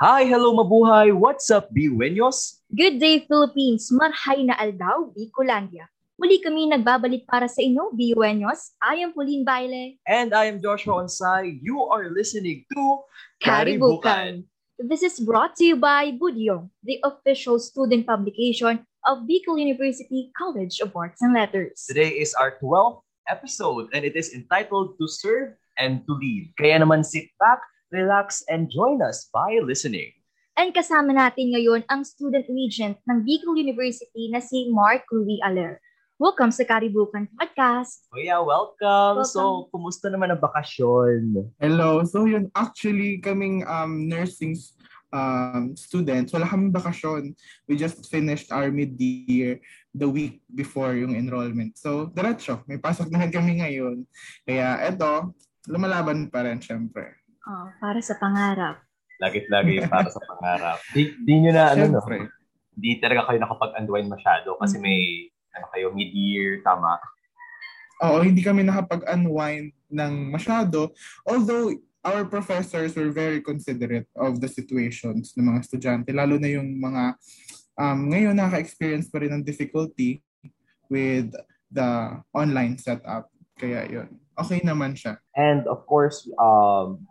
Hi, hello mabuhay! What's up, Biwenyos? Good day, Philippines! Marhay na aldaw, Bicolandia. Muli kami nagbabalik para sa inyo, Biwenyos. I am Pauline Baile. And I am Joshua Onsay. You are listening to Karibukan. This is brought to you by Budyong, the official student publication of Bicol University College of Arts and Letters. Today is our 12th episode and it is entitled To Serve and to Lead. Kaya naman sit back, relax, and join us by listening. And kasama natin ngayon ang student regent ng Bicol University na si Mark Louis Aller. Welcome sa Karibukan Podcast. Oh yeah, welcome. Welcome. So, kumusta naman ang bakasyon? Hello. So yun, actually kaming um, nursing um, students, wala kaming bakasyon. We just finished our mid-year the week before yung enrollment. So, diretso. May pasok na kami ngayon. Kaya eto, lumalaban pa rin syempre. Oh, para sa pangarap. Lagi-lagi para sa pangarap. Di, di nyo na, ano, no? Di talaga kayo nakapag-unwind masyado kasi may, ano kayo, mid-year, tama? Oo, hindi kami nakapag-unwind ng masyado. Although, our professors were very considerate of the situations ng mga estudyante, lalo na yung mga um, ngayon nakaka-experience pa rin ng difficulty with the online setup. Kaya yun, okay naman siya. And of course, um,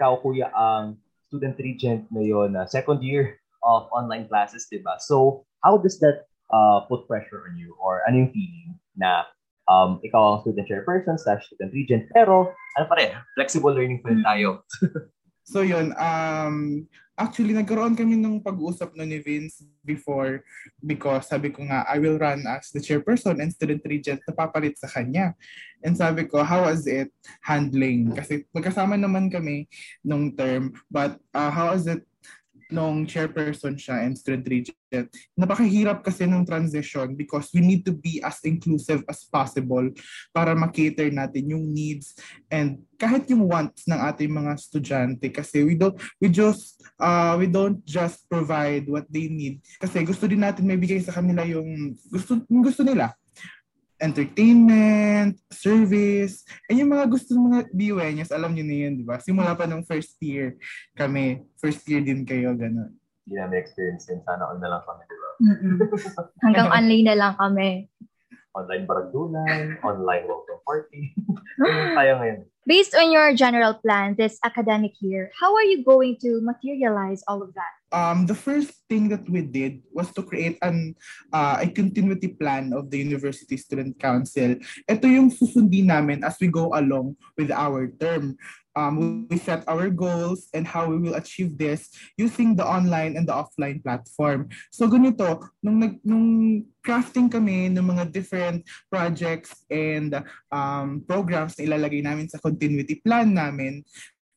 ikaw kuya ang student regent ngayon na second year of online classes, di ba? So, how does that uh, put pressure on you? Or ano yung feeling na um, ikaw ang student chairperson slash student regent, pero ano pa rin, flexible learning pa rin tayo. So yun, um, actually nagkaroon kami ng pag-usap no ni Vince before because sabi ko nga, I will run as the chairperson and student regent na papalit sa kanya. And sabi ko, how was it handling? Kasi magkasama naman kami nung term, but uh, how was it nung chairperson siya and student regent? Napakahirap kasi ng transition because we need to be as inclusive as possible para makater natin yung needs and kahit yung wants ng ating mga estudyante kasi we don't we just uh, we don't just provide what they need kasi gusto din natin may bigay sa kanila yung gusto gusto nila entertainment, service, and yung mga gusto ng mga BUNs, alam niyo na yun, di ba? Simula pa nung first year kami, first year din kayo, ganun. Hindi namin experience yun. Sana all na lang kami, di ba? Hanggang online na lang kami. Online baragdunan, online welcome party. Tayo ngayon. Based on your general plan this academic year, how are you going to materialize all of that? Um, the first thing that we did was to create an uh, a continuity plan of the University Student Council. Ito yung susundin namin as we go along with our term. Um, we set our goals and how we will achieve this using the online and the offline platform. So ganito, nung, nag, nung crafting kami ng mga different projects and um, programs na ilalagay namin sa continuity plan namin,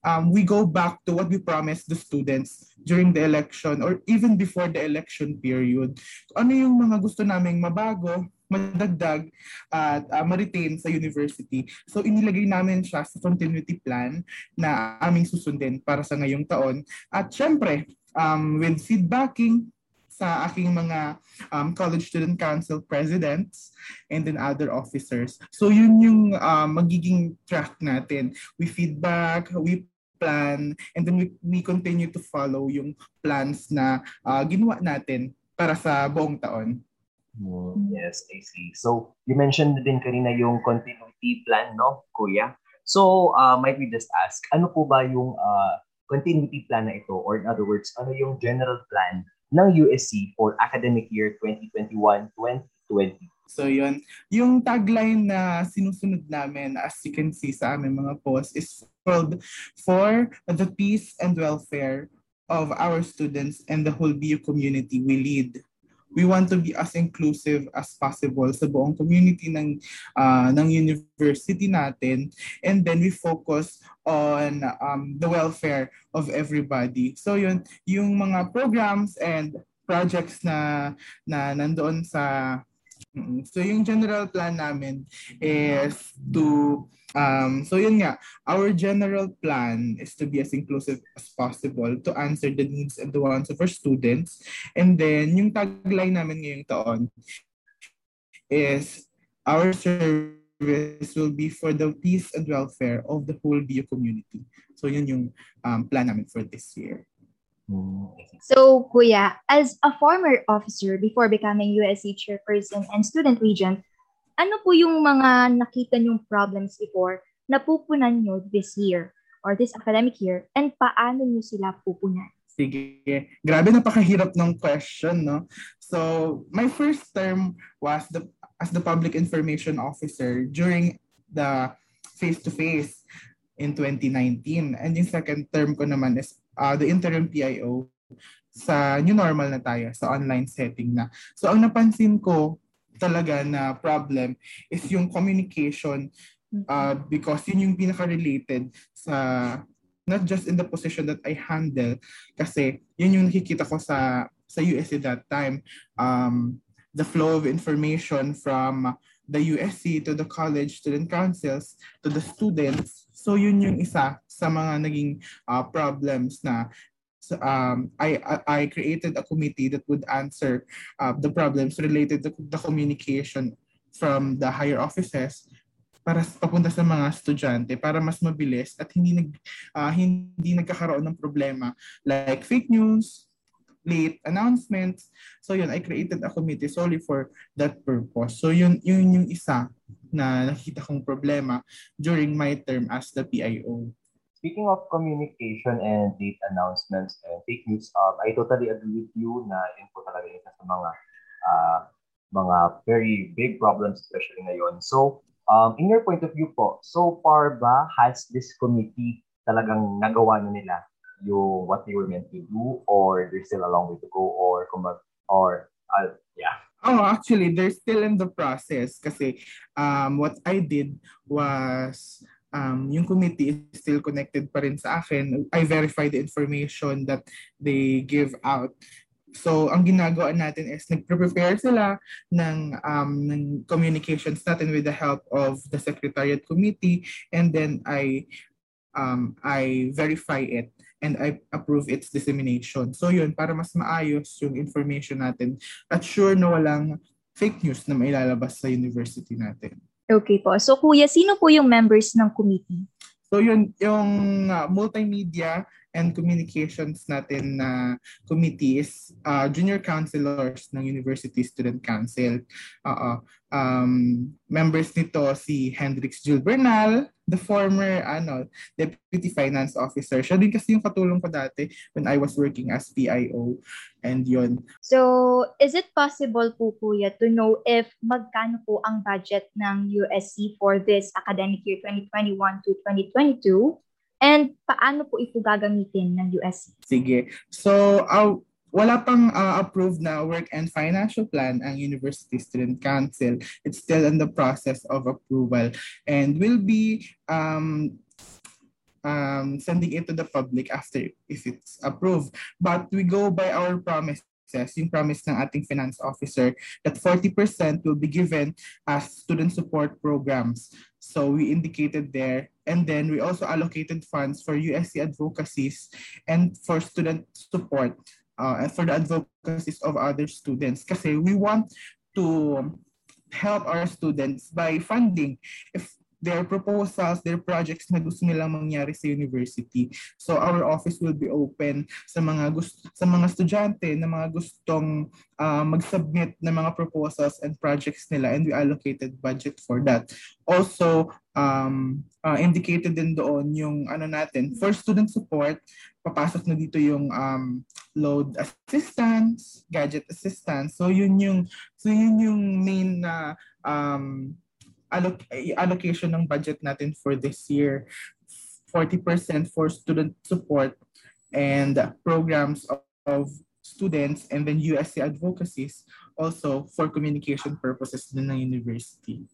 um, we go back to what we promised the students during the election or even before the election period. Ano yung mga gusto naming mabago, madagdag at uh, ma-retain sa university. So inilagay namin siya sa continuity plan na aming susundin para sa ngayong taon. At syempre, um, with feedbacking sa aking mga um, college student council presidents and then other officers. So yun yung uh, magiging track natin. We feedback, we plan, and then we, we continue to follow yung plans na uh, ginawa natin para sa buong taon. Hmm, yes, I see. So, you mentioned din kanina yung continuity plan, no, kuya? So, uh, might we just ask, ano po ba yung uh, continuity plan na ito? Or in other words, ano yung general plan ng USC for academic year 2021-2020? So yun, yung tagline na sinusunod namin as you can see sa aming mga posts is called for the peace and welfare of our students and the whole BU community we lead. We want to be as inclusive as possible sa buong community ng uh, ng university natin and then we focus on um, the welfare of everybody. So yun, yung mga programs and projects na na nandoon sa So yung general plan namin is to um so yun nga our general plan is to be as inclusive as possible to answer the needs and the wants of our students and then yung tagline namin ngayong taon is our service will be for the peace and welfare of the whole BU community. So yun yung um, plan namin for this year. Hmm, So, Kuya, as a former officer before becoming USC chairperson and student regent, ano po yung mga nakita niyong problems before na pupunan nyo this year or this academic year and paano nyo sila pupunan? Sige. Grabe, napakahirap ng question, no? So, my first term was the as the public information officer during the face-to-face in 2019. And yung second term ko naman is uh, the interim PIO sa new normal na tayo, sa online setting na. So, ang napansin ko talaga na problem is yung communication uh, because yun yung pinaka-related sa not just in the position that I handle kasi yun yung nakikita ko sa sa USC that time um the flow of information from the USC to the college student councils to the students. So yun yung isa sa mga naging uh, problems na um, I, I created a committee that would answer uh, the problems related to the communication from the higher offices para papunta sa mga estudyante para mas mabilis at hindi nag uh, hindi nagkakaroon ng problema like fake news, late announcements. So yun, I created a committee solely for that purpose. So yun, yun yung isa na nakita kong problema during my term as the PIO. Speaking of communication and late announcements and fake news, um, I totally agree with you na yun po talaga isa sa mga uh, mga very big problems especially ngayon. So, Um, in your point of view po, so far ba has this committee talagang nagawa na nila yung what they were meant to do or there's still a long way to go or or uh, yeah Oh, actually, they're still in the process kasi um, what I did was um, yung committee is still connected pa rin sa akin. I verify the information that they give out. So, ang ginagawa natin is nagpre-prepare sila ng, um, ng communications natin with the help of the Secretariat Committee and then I um, I verify it and I approve its dissemination. So yun, para mas maayos yung information natin at sure na walang fake news na mailalabas sa university natin. Okay po. So kuya, sino po yung members ng committee? So yun, yung uh, multimedia and communications natin na committee is uh, junior counselors ng University Student Council. Uh, um, members nito si Hendrix Jules Bernal, the former ano, Deputy Finance Officer. Siya din kasi yung katulong ko dati when I was working as PIO. And yun. So, is it possible po, Kuya, to know if magkano po ang budget ng USC for this academic year 2021 to 2022? And paano po ito gagamitin ng USC? Sige. So, uh, wala pang uh, approved na work and financial plan ang University Student Council. It's still in the process of approval and will be um, um, sending it to the public after if it's approved. But we go by our promise yung promise ng ating finance officer that 40% will be given as student support programs. So we indicated there. And then we also allocated funds for USC advocacies and for student support uh, and for the advocacies of other students. Kasi we want to help our students by funding. If their proposals, their projects na gusto nilang mangyari sa university. So our office will be open sa mga gusto sa mga estudyante na mga gustong uh, mag-submit ng mga proposals and projects nila and we allocated budget for that. Also um uh, indicated din doon yung ano natin for student support papasok na dito yung um, load assistance, gadget assistance. So yun yung so yun yung main na um, alloc- allocation ng budget natin for this year. 40% for student support and programs of, of students and then USC advocacies also for communication purposes din ng university.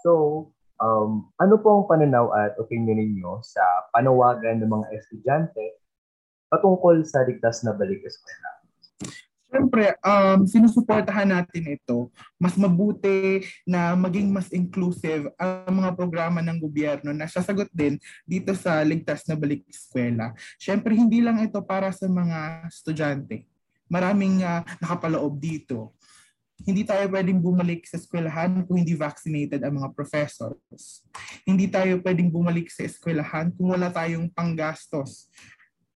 So, um, ano po ang pananaw at opinion ninyo sa panawagan ng mga estudyante patungkol sa ligtas na balik eskwela? Siyempre, um, sinusuportahan natin ito. Mas mabuti na maging mas inclusive ang mga programa ng gobyerno na sasagot din dito sa ligtas na balik eskwela. Siyempre, hindi lang ito para sa mga estudyante. Maraming uh, nakapaloob dito. Hindi tayo pwedeng bumalik sa eskwelahan kung hindi vaccinated ang mga professors. Hindi tayo pwedeng bumalik sa eskwelahan kung wala tayong panggastos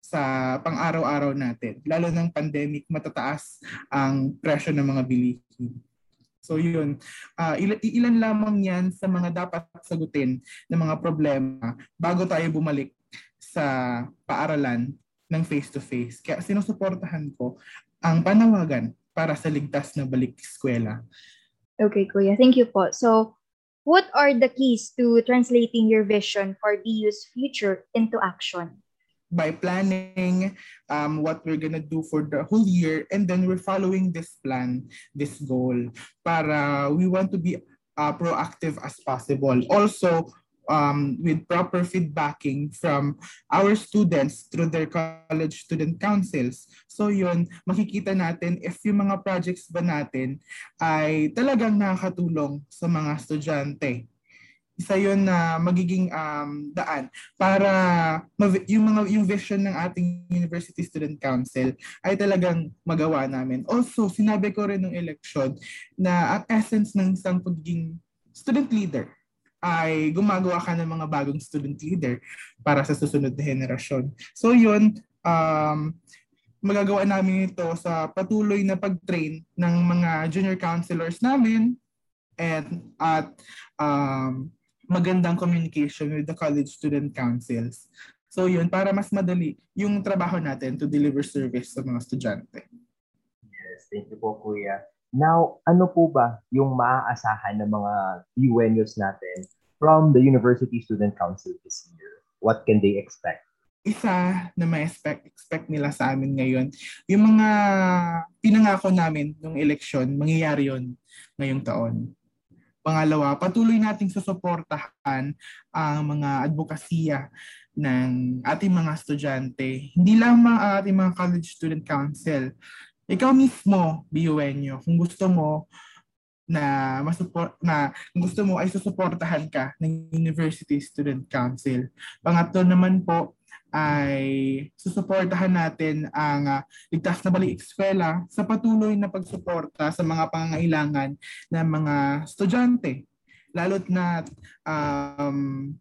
sa pang-araw-araw natin. Lalo ng pandemic, matataas ang presyo ng mga bilihin. So yun, uh, il- ilan lamang yan sa mga dapat sagutin ng mga problema bago tayo bumalik sa paaralan ng face-to-face. Kaya sinusuportahan ko ang panawagan para sa ligtas na balik eskwela. Okay, Kuya. Thank you po. So, what are the keys to translating your vision for BU's future into action? By planning um, what we're gonna do for the whole year and then we're following this plan, this goal para we want to be uh, proactive as possible. Also, um, with proper feedbacking from our students through their college student councils. So yun, makikita natin if yung mga projects ba natin ay talagang nakakatulong sa mga estudyante isa yon na magiging um, daan para yung mga yung vision ng ating University Student Council ay talagang magawa namin. Also, sinabi ko rin ng election na ang essence ng isang pagiging student leader ay gumagawa ka ng mga bagong student leader para sa susunod na henerasyon. So yun, um, magagawa namin ito sa patuloy na pag-train ng mga junior counselors namin and at um, magandang communication with the college student councils. So yun, para mas madali yung trabaho natin to deliver service sa mga estudyante. Yes, thank you po Kuya. Now, ano po ba yung maaasahan ng mga UNUs natin from the University Student Council this year? What can they expect? Isa na ma-expect expect nila sa amin ngayon, yung mga pinangako namin nung eleksyon, mangyayari yon ngayong taon. Pangalawa, patuloy nating susuportahan ang mga advokasya ng ating mga estudyante. Hindi lang mga ating mga college student council. Ikaw mismo, BUNyo, kung gusto mo na masuport na gusto mo ay susuportahan ka ng University Student Council. Pangatlo naman po ay susuportahan natin ang uh, ligtas na balik eskwela sa patuloy na pagsuporta sa mga pangangailangan ng mga estudyante. Lalo't na um,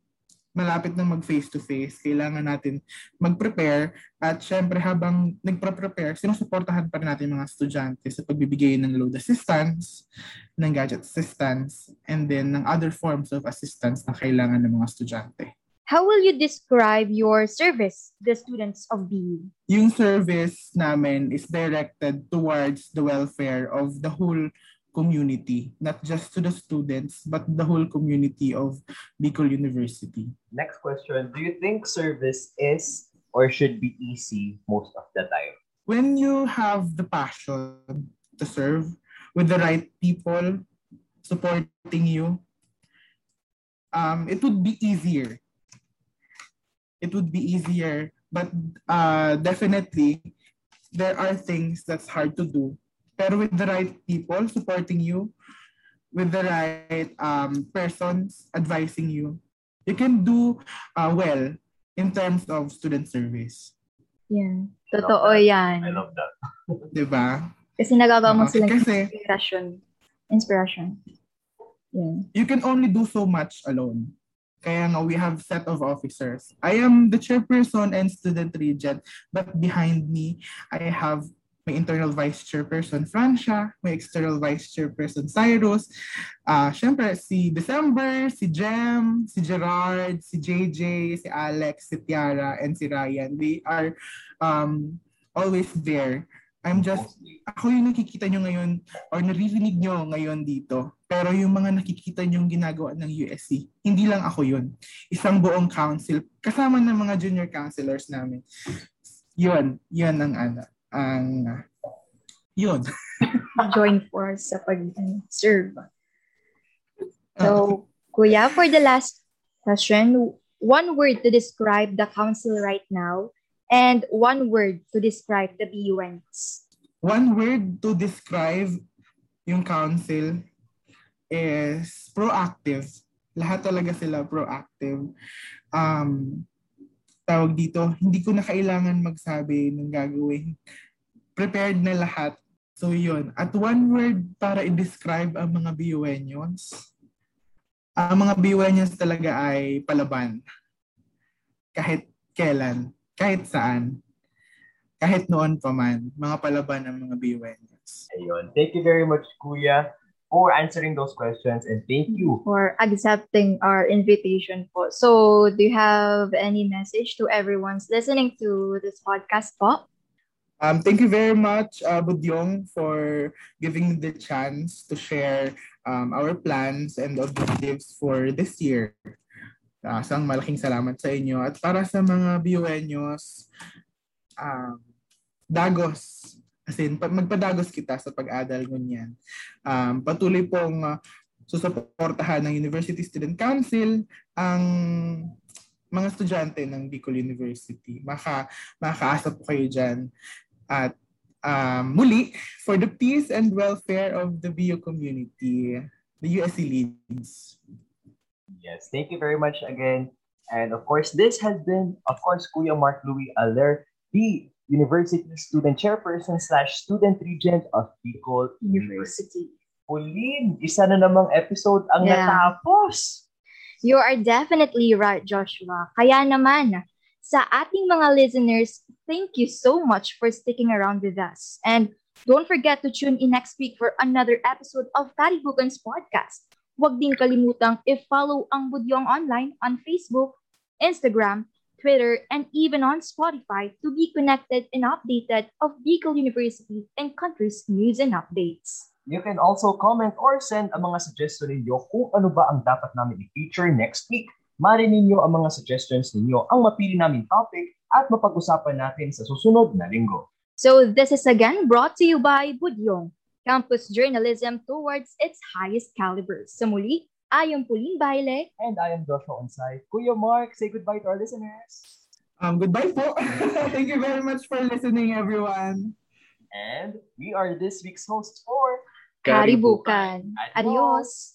malapit na mag face-to-face, kailangan natin mag-prepare at syempre habang nagpre-prepare, sinusuportahan pa rin natin mga estudyante sa pagbibigay ng load assistance, ng gadget assistance, and then ng other forms of assistance na kailangan ng mga estudyante. How will you describe your service to the students of BU? Yung service namin is directed towards the welfare of the whole community, not just to the students, but the whole community of Bicol University. Next question, do you think service is or should be easy most of the time? When you have the passion to serve with the right people supporting you, um, it would be easier it would be easier. But uh, definitely, there are things that's hard to do. Pero with the right people supporting you, with the right um, persons advising you, you can do uh, well in terms of student service. Yeah. Totoo yan. I love that. diba? Kasi nagagawa mo silang kasi, inspiration. Inspiration. Yeah. You can only do so much alone. Kaya nga, we have set of officers. I am the chairperson and student regent, but behind me, I have my internal vice chairperson, Francia, my external vice chairperson, Cyrus, uh, syempre, si December, si Jem, si Gerard, si JJ, si Alex, si Tiara, and si Ryan. They are um, always there I'm just, ako yung nakikita nyo ngayon or naririnig nyo ngayon dito. Pero yung mga nakikita nyo ginagawa ng USC, hindi lang ako yun. Isang buong council, kasama ng mga junior counselors namin. Yun, yun ang ano, ang, yun. Join force sa pag-serve. So, Kuya, for the last question, one word to describe the council right now and one word to describe the BUNs. One word to describe yung council is proactive. Lahat talaga sila proactive. Um, tawag dito, hindi ko na kailangan magsabi ng gagawin. Prepared na lahat. So yun. At one word para i-describe ang mga BUNyons. Ang mga BUNyons talaga ay palaban. Kahit kailan kahit saan. kahit noon pa man, mga palaban ng mga BUNs. Ayun. Thank you very much, Kuya, for answering those questions and thank you. For accepting our invitation po. So, do you have any message to everyone's listening to this podcast po? Um, thank you very much, uh, Budyong, for giving me the chance to share um, our plans and objectives for this year. Uh, isang malaking salamat sa inyo. At para sa mga BUNyos, um, dagos. As in, magpadagos kita sa pag-adal ngunyan. Um, patuloy pong uh, susuportahan ng University Student Council ang mga estudyante ng Bicol University. Maka, makakaasa po kayo dyan at um, muli, for the peace and welfare of the BU community, the USC leads. Yes, thank you very much again. And of course, this has been, of course, Kuya Mark Louis Aller, the University Student Chairperson slash Student Regent of Bicol University. Pauline, isa na namang episode ang Yeah. natapos. You are definitely right, Joshua. Kaya naman, sa ating mga listeners, thank you so much for sticking around with us. And don't forget to tune in next week for another episode of Karibukan's podcast. Huwag din kalimutang i-follow ang Budyong online on Facebook, Instagram, Twitter, and even on Spotify to be connected and updated of Bicol University and country's news and updates. You can also comment or send ang mga suggestion ninyo kung ano ba ang dapat namin i-feature next week. Mari ninyo ang mga suggestions ninyo ang mapili namin topic at mapag-usapan natin sa susunod na linggo. So this is again brought to you by Budyong, campus journalism towards its highest caliber. Sa muli, I am Pauline Baile. And I am Joshua Onsay. Kuya Mark, say goodbye to our listeners. Um, goodbye po. Thank you very much for listening, everyone. And we are this week's hosts for Karibukan. Adios. Adios.